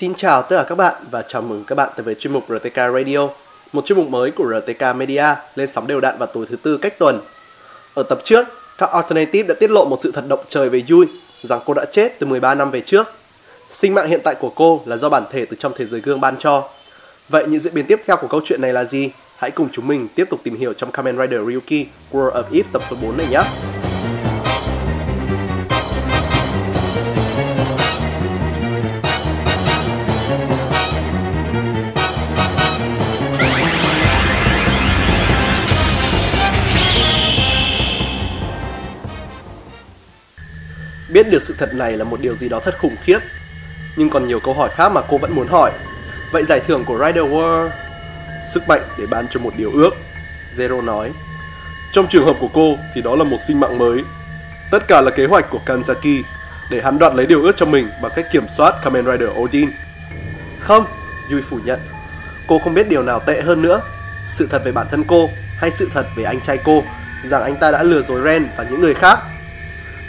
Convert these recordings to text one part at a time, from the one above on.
Xin chào tất cả các bạn và chào mừng các bạn tới với chuyên mục RTK Radio, một chuyên mục mới của RTK Media lên sóng đều đặn vào tối thứ tư cách tuần. Ở tập trước, các Alternative đã tiết lộ một sự thật động trời về Yui rằng cô đã chết từ 13 năm về trước. Sinh mạng hiện tại của cô là do bản thể từ trong thế giới gương ban cho. Vậy những diễn biến tiếp theo của câu chuyện này là gì? Hãy cùng chúng mình tiếp tục tìm hiểu trong Kamen Rider Ryuki World of Eve tập số 4 này nhé! Biết được sự thật này là một điều gì đó thật khủng khiếp. Nhưng còn nhiều câu hỏi khác mà cô vẫn muốn hỏi. Vậy giải thưởng của Rider World Sức mạnh để ban cho một điều ước Zero nói. Trong trường hợp của cô thì đó là một sinh mạng mới. Tất cả là kế hoạch của Kanzaki Để hắn đoạt lấy điều ước cho mình bằng cách kiểm soát Kamen Rider Odin. Không, Yui phủ nhận. Cô không biết điều nào tệ hơn nữa Sự thật về bản thân cô hay sự thật về anh trai cô Rằng anh ta đã lừa dối Ren và những người khác.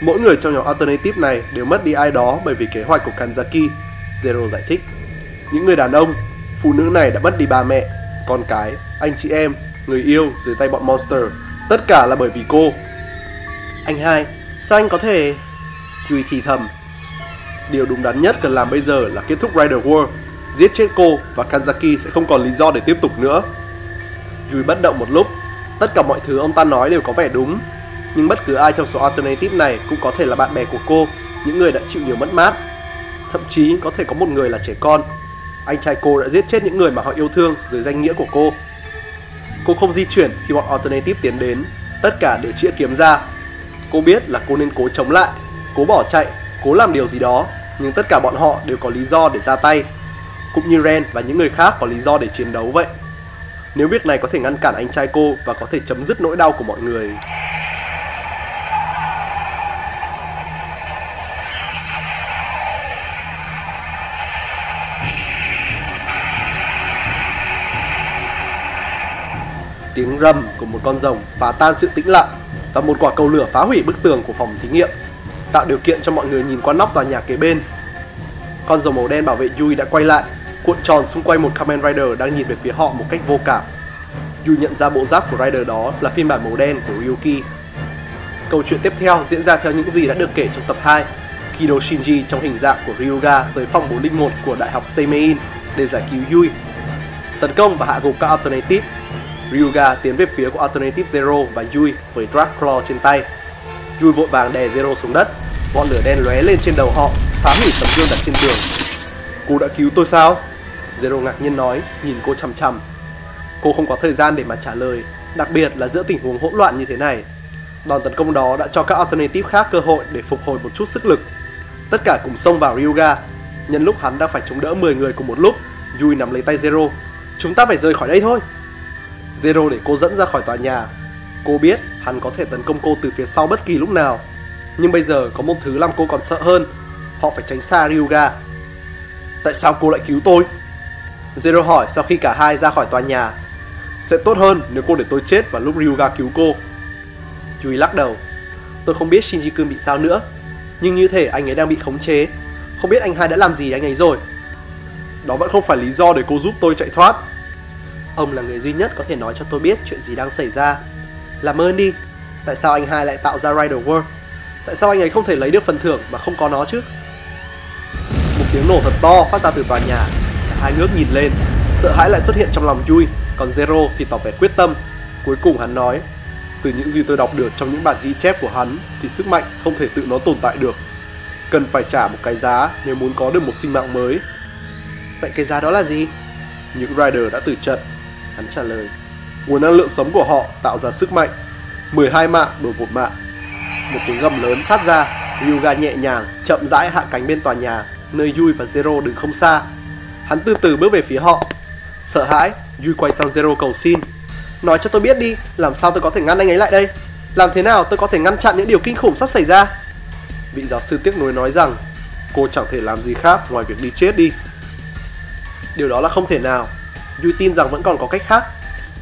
Mỗi người trong nhóm alternative này đều mất đi ai đó bởi vì kế hoạch của Kanzaki, Zero giải thích. Những người đàn ông, phụ nữ này đã mất đi ba mẹ, con cái, anh chị em, người yêu dưới tay bọn monster. Tất cả là bởi vì cô. Anh hai, sao anh có thể... Yui thì thầm. Điều đúng đắn nhất cần làm bây giờ là kết thúc Rider War, giết chết cô và Kanzaki sẽ không còn lý do để tiếp tục nữa. Yui bất động một lúc, tất cả mọi thứ ông ta nói đều có vẻ đúng, nhưng bất cứ ai trong số alternative này cũng có thể là bạn bè của cô, những người đã chịu nhiều mất mát. Thậm chí có thể có một người là trẻ con. Anh trai cô đã giết chết những người mà họ yêu thương dưới danh nghĩa của cô. Cô không di chuyển khi bọn alternative tiến đến, tất cả đều chĩa kiếm ra. Cô biết là cô nên cố chống lại, cố bỏ chạy, cố làm điều gì đó, nhưng tất cả bọn họ đều có lý do để ra tay. Cũng như Ren và những người khác có lý do để chiến đấu vậy. Nếu việc này có thể ngăn cản anh trai cô và có thể chấm dứt nỗi đau của mọi người tiếng rầm của một con rồng phá tan sự tĩnh lặng và một quả cầu lửa phá hủy bức tường của phòng thí nghiệm, tạo điều kiện cho mọi người nhìn qua nóc tòa nhà kế bên. Con rồng màu đen bảo vệ Yui đã quay lại, cuộn tròn xung quanh một Kamen Rider đang nhìn về phía họ một cách vô cảm. Yui nhận ra bộ giáp của Rider đó là phiên bản màu đen của Ryuki. Câu chuyện tiếp theo diễn ra theo những gì đã được kể trong tập 2, Kido Shinji trong hình dạng của Ryuga tới phòng 401 của Đại học Seimein để giải cứu Yui. Tấn công và hạ gục các Alternative Ryuga tiến về phía của Alternative Zero và Yui với Drag Claw trên tay. Yui vội vàng đè Zero xuống đất, ngọn lửa đen lóe lên trên đầu họ, phá hủy tấm gương đặt trên tường. Cô đã cứu tôi sao? Zero ngạc nhiên nói, nhìn cô chằm chằm. Cô không có thời gian để mà trả lời, đặc biệt là giữa tình huống hỗn loạn như thế này. Đòn tấn công đó đã cho các Alternative khác cơ hội để phục hồi một chút sức lực. Tất cả cùng xông vào Ryuga. Nhân lúc hắn đang phải chống đỡ 10 người cùng một lúc, Yui nắm lấy tay Zero. Chúng ta phải rời khỏi đây thôi. Zero để cô dẫn ra khỏi tòa nhà. Cô biết hắn có thể tấn công cô từ phía sau bất kỳ lúc nào. Nhưng bây giờ có một thứ làm cô còn sợ hơn. Họ phải tránh xa Ryuga. Tại sao cô lại cứu tôi? Zero hỏi sau khi cả hai ra khỏi tòa nhà. Sẽ tốt hơn nếu cô để tôi chết vào lúc Ryuga cứu cô. Yui lắc đầu. Tôi không biết Shinji-kun bị sao nữa. Nhưng như thể anh ấy đang bị khống chế. Không biết anh hai đã làm gì anh ấy rồi. Đó vẫn không phải lý do để cô giúp tôi chạy thoát. Ông là người duy nhất có thể nói cho tôi biết chuyện gì đang xảy ra. Làm ơn đi, tại sao anh hai lại tạo ra Rider World? Tại sao anh ấy không thể lấy được phần thưởng mà không có nó chứ? Một tiếng nổ thật to phát ra từ tòa nhà. Cả hai ngước nhìn lên, sợ hãi lại xuất hiện trong lòng Jui. còn Zero thì tỏ vẻ quyết tâm. Cuối cùng hắn nói, từ những gì tôi đọc được trong những bản ghi chép của hắn thì sức mạnh không thể tự nó tồn tại được. Cần phải trả một cái giá nếu muốn có được một sinh mạng mới. Vậy cái giá đó là gì? Những Rider đã từ trận Hắn trả lời. Nguồn năng lượng sống của họ tạo ra sức mạnh. 12 mạng đổi một mạng. Một tiếng gầm lớn phát ra, Ryuga nhẹ nhàng, chậm rãi hạ cánh bên tòa nhà, Nơi Yui và Zero đứng không xa. Hắn từ từ bước về phía họ. Sợ hãi, Yui quay sang Zero cầu xin. Nói cho tôi biết đi, Làm sao tôi có thể ngăn anh ấy lại đây? Làm thế nào tôi có thể ngăn chặn những điều kinh khủng sắp xảy ra? Vị giáo sư tiếc nuối nói rằng, Cô chẳng thể làm gì khác ngoài việc đi chết đi. Điều đó là không thể nào. Yui tin rằng vẫn còn có cách khác.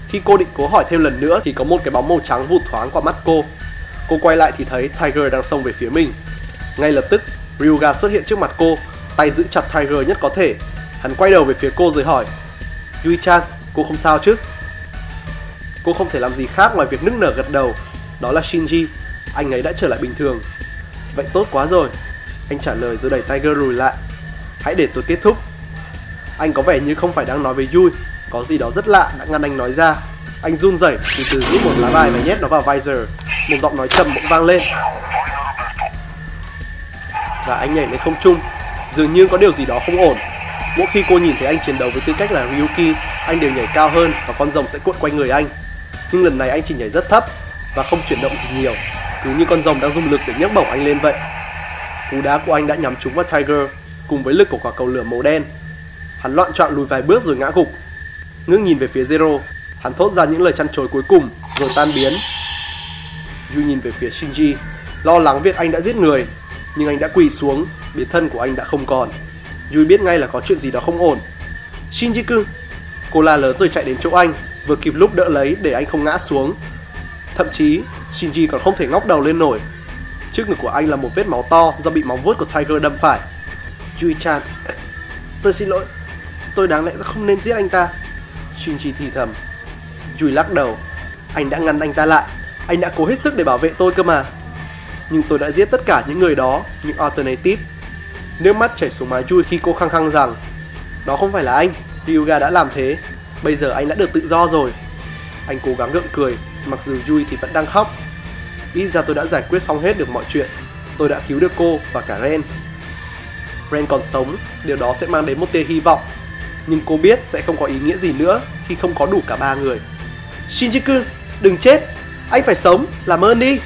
Khi cô định cố hỏi thêm lần nữa thì có một cái bóng màu trắng vụt thoáng qua mắt cô. Cô quay lại thì thấy Tiger đang xông về phía mình. Ngay lập tức, Ryuga xuất hiện trước mặt cô, tay giữ chặt Tiger nhất có thể. Hắn quay đầu về phía cô rồi hỏi Yui Chan, cô không sao chứ? Cô không thể làm gì khác ngoài việc nức nở gật đầu Đó là Shinji Anh ấy đã trở lại bình thường Vậy tốt quá rồi Anh trả lời rồi đẩy Tiger lùi lại Hãy để tôi kết thúc Anh có vẻ như không phải đang nói với Yui có gì đó rất lạ, đã ngăn anh nói ra. Anh run rẩy, từ từ rút một lá bài và nhét nó vào visor. Một giọng nói trầm bỗng vang lên. Và anh nhảy lên không trung. Dường như có điều gì đó không ổn. Mỗi khi cô nhìn thấy anh chiến đấu với tư cách là Ryuki, Anh đều nhảy cao hơn và con rồng sẽ cuộn quanh người anh. Nhưng lần này anh chỉ nhảy rất thấp Và không chuyển động gì nhiều. Cứ như con rồng đang dùng lực để nhấc bổng anh lên vậy. Cú đá của anh đã nhắm trúng vào Tiger, Cùng với lực của quả cầu lửa màu đen. Hắn loạn trọn lùi vài bước rồi ngã gục. Ngước nhìn về phía Zero, Hắn thốt ra những lời chăn chối cuối cùng Rồi tan biến. Yu nhìn về phía Shinji, Lo lắng việc anh đã giết người, Nhưng anh đã quỳ xuống, Biến thân của anh đã không còn. Yu biết ngay là có chuyện gì đó không ổn. Shinji-kun Cô la lớn rồi chạy đến chỗ anh, Vừa kịp lúc đỡ lấy để anh không ngã xuống. Thậm chí, Shinji còn không thể ngóc đầu lên nổi. Trước ngực của anh là một vết máu to do bị móng vuốt của Tiger đâm phải. Yui-chan, Tôi xin lỗi, Tôi đáng lẽ không nên giết anh ta. Shinji thì thầm. Yui lắc đầu. Anh đã ngăn anh ta lại. Anh đã cố hết sức để bảo vệ tôi cơ mà. Nhưng tôi đã giết tất cả những người đó, Những alternative. Nước mắt chảy xuống má Yui khi cô khăng khăng rằng, Đó không phải là anh. Ryuga đã làm thế. Bây giờ anh đã được tự do rồi. Anh cố gắng gượng cười, Mặc dù Yui thì vẫn đang khóc. Ít ra tôi đã giải quyết xong hết được mọi chuyện. Tôi đã cứu được cô và cả Ren. Ren còn sống. Điều đó sẽ mang đến một tia hy vọng. Nhưng cô biết sẽ không có ý nghĩa gì nữa Khi không có đủ cả ba người. Shinji-kun, đừng chết. Anh phải sống, làm ơn đi.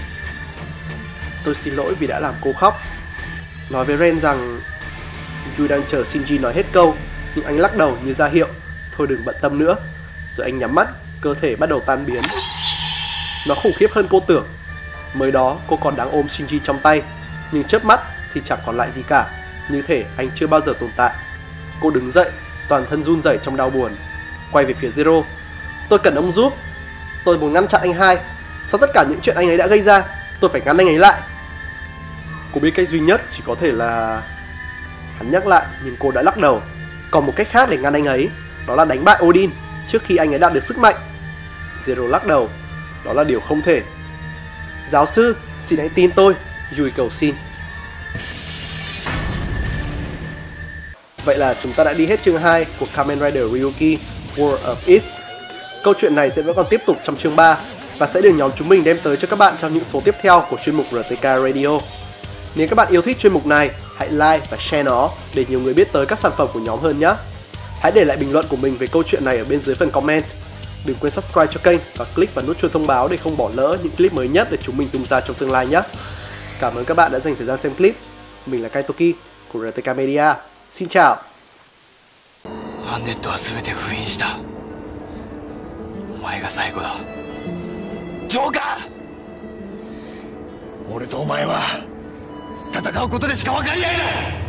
Tôi xin lỗi vì đã làm cô khóc. Nói với Ren rằng Yui đang chờ Shinji nói hết câu Nhưng anh lắc đầu như ra hiệu. Thôi đừng bận tâm nữa. Rồi anh nhắm mắt, cơ thể bắt đầu tan biến. Nó khủng khiếp hơn cô tưởng. Mới đó cô còn đang ôm Shinji trong tay Nhưng chớp mắt thì chẳng còn lại gì cả. Như thể anh chưa bao giờ tồn tại. Cô đứng dậy, toàn thân run rẩy trong đau buồn. Quay về phía Zero. Tôi cần ông giúp. Tôi muốn ngăn chặn anh hai. Sau tất cả những chuyện anh ấy đã gây ra Tôi phải ngăn anh ấy lại. Cô biết cách duy nhất chỉ có thể là Hắn nhắc lại nhưng cô đã lắc đầu. Còn một cách khác để ngăn anh ấy Đó là đánh bại Odin trước khi anh ấy đạt được sức mạnh. Zero lắc đầu. Đó là điều không thể. Giáo sư, xin hãy tin tôi. Yui cầu xin. Vậy là chúng ta đã đi hết chương 2 của Kamen Rider Ryuki War of If Câu chuyện này sẽ vẫn còn tiếp tục trong chương 3 và sẽ được nhóm chúng mình đem tới cho các bạn trong những số tiếp theo của chuyên mục RTK Radio. Nếu các bạn yêu thích chuyên mục này, hãy like và share nó để nhiều người biết tới các sản phẩm của nhóm hơn nhé. Hãy để lại bình luận của mình về câu chuyện này ở bên dưới phần comment. Đừng quên subscribe cho kênh và click vào nút chuông thông báo để không bỏ lỡ những clip mới nhất để chúng mình tung ra trong tương lai nhé. Cảm ơn các bạn đã dành thời gian xem clip. Mình là Kaitoki của RTK Media. Xin chào. アンデッドは全て封印した。お前が最後だ。ジョーカー！俺とお前は戦うことでしか分かり合えない！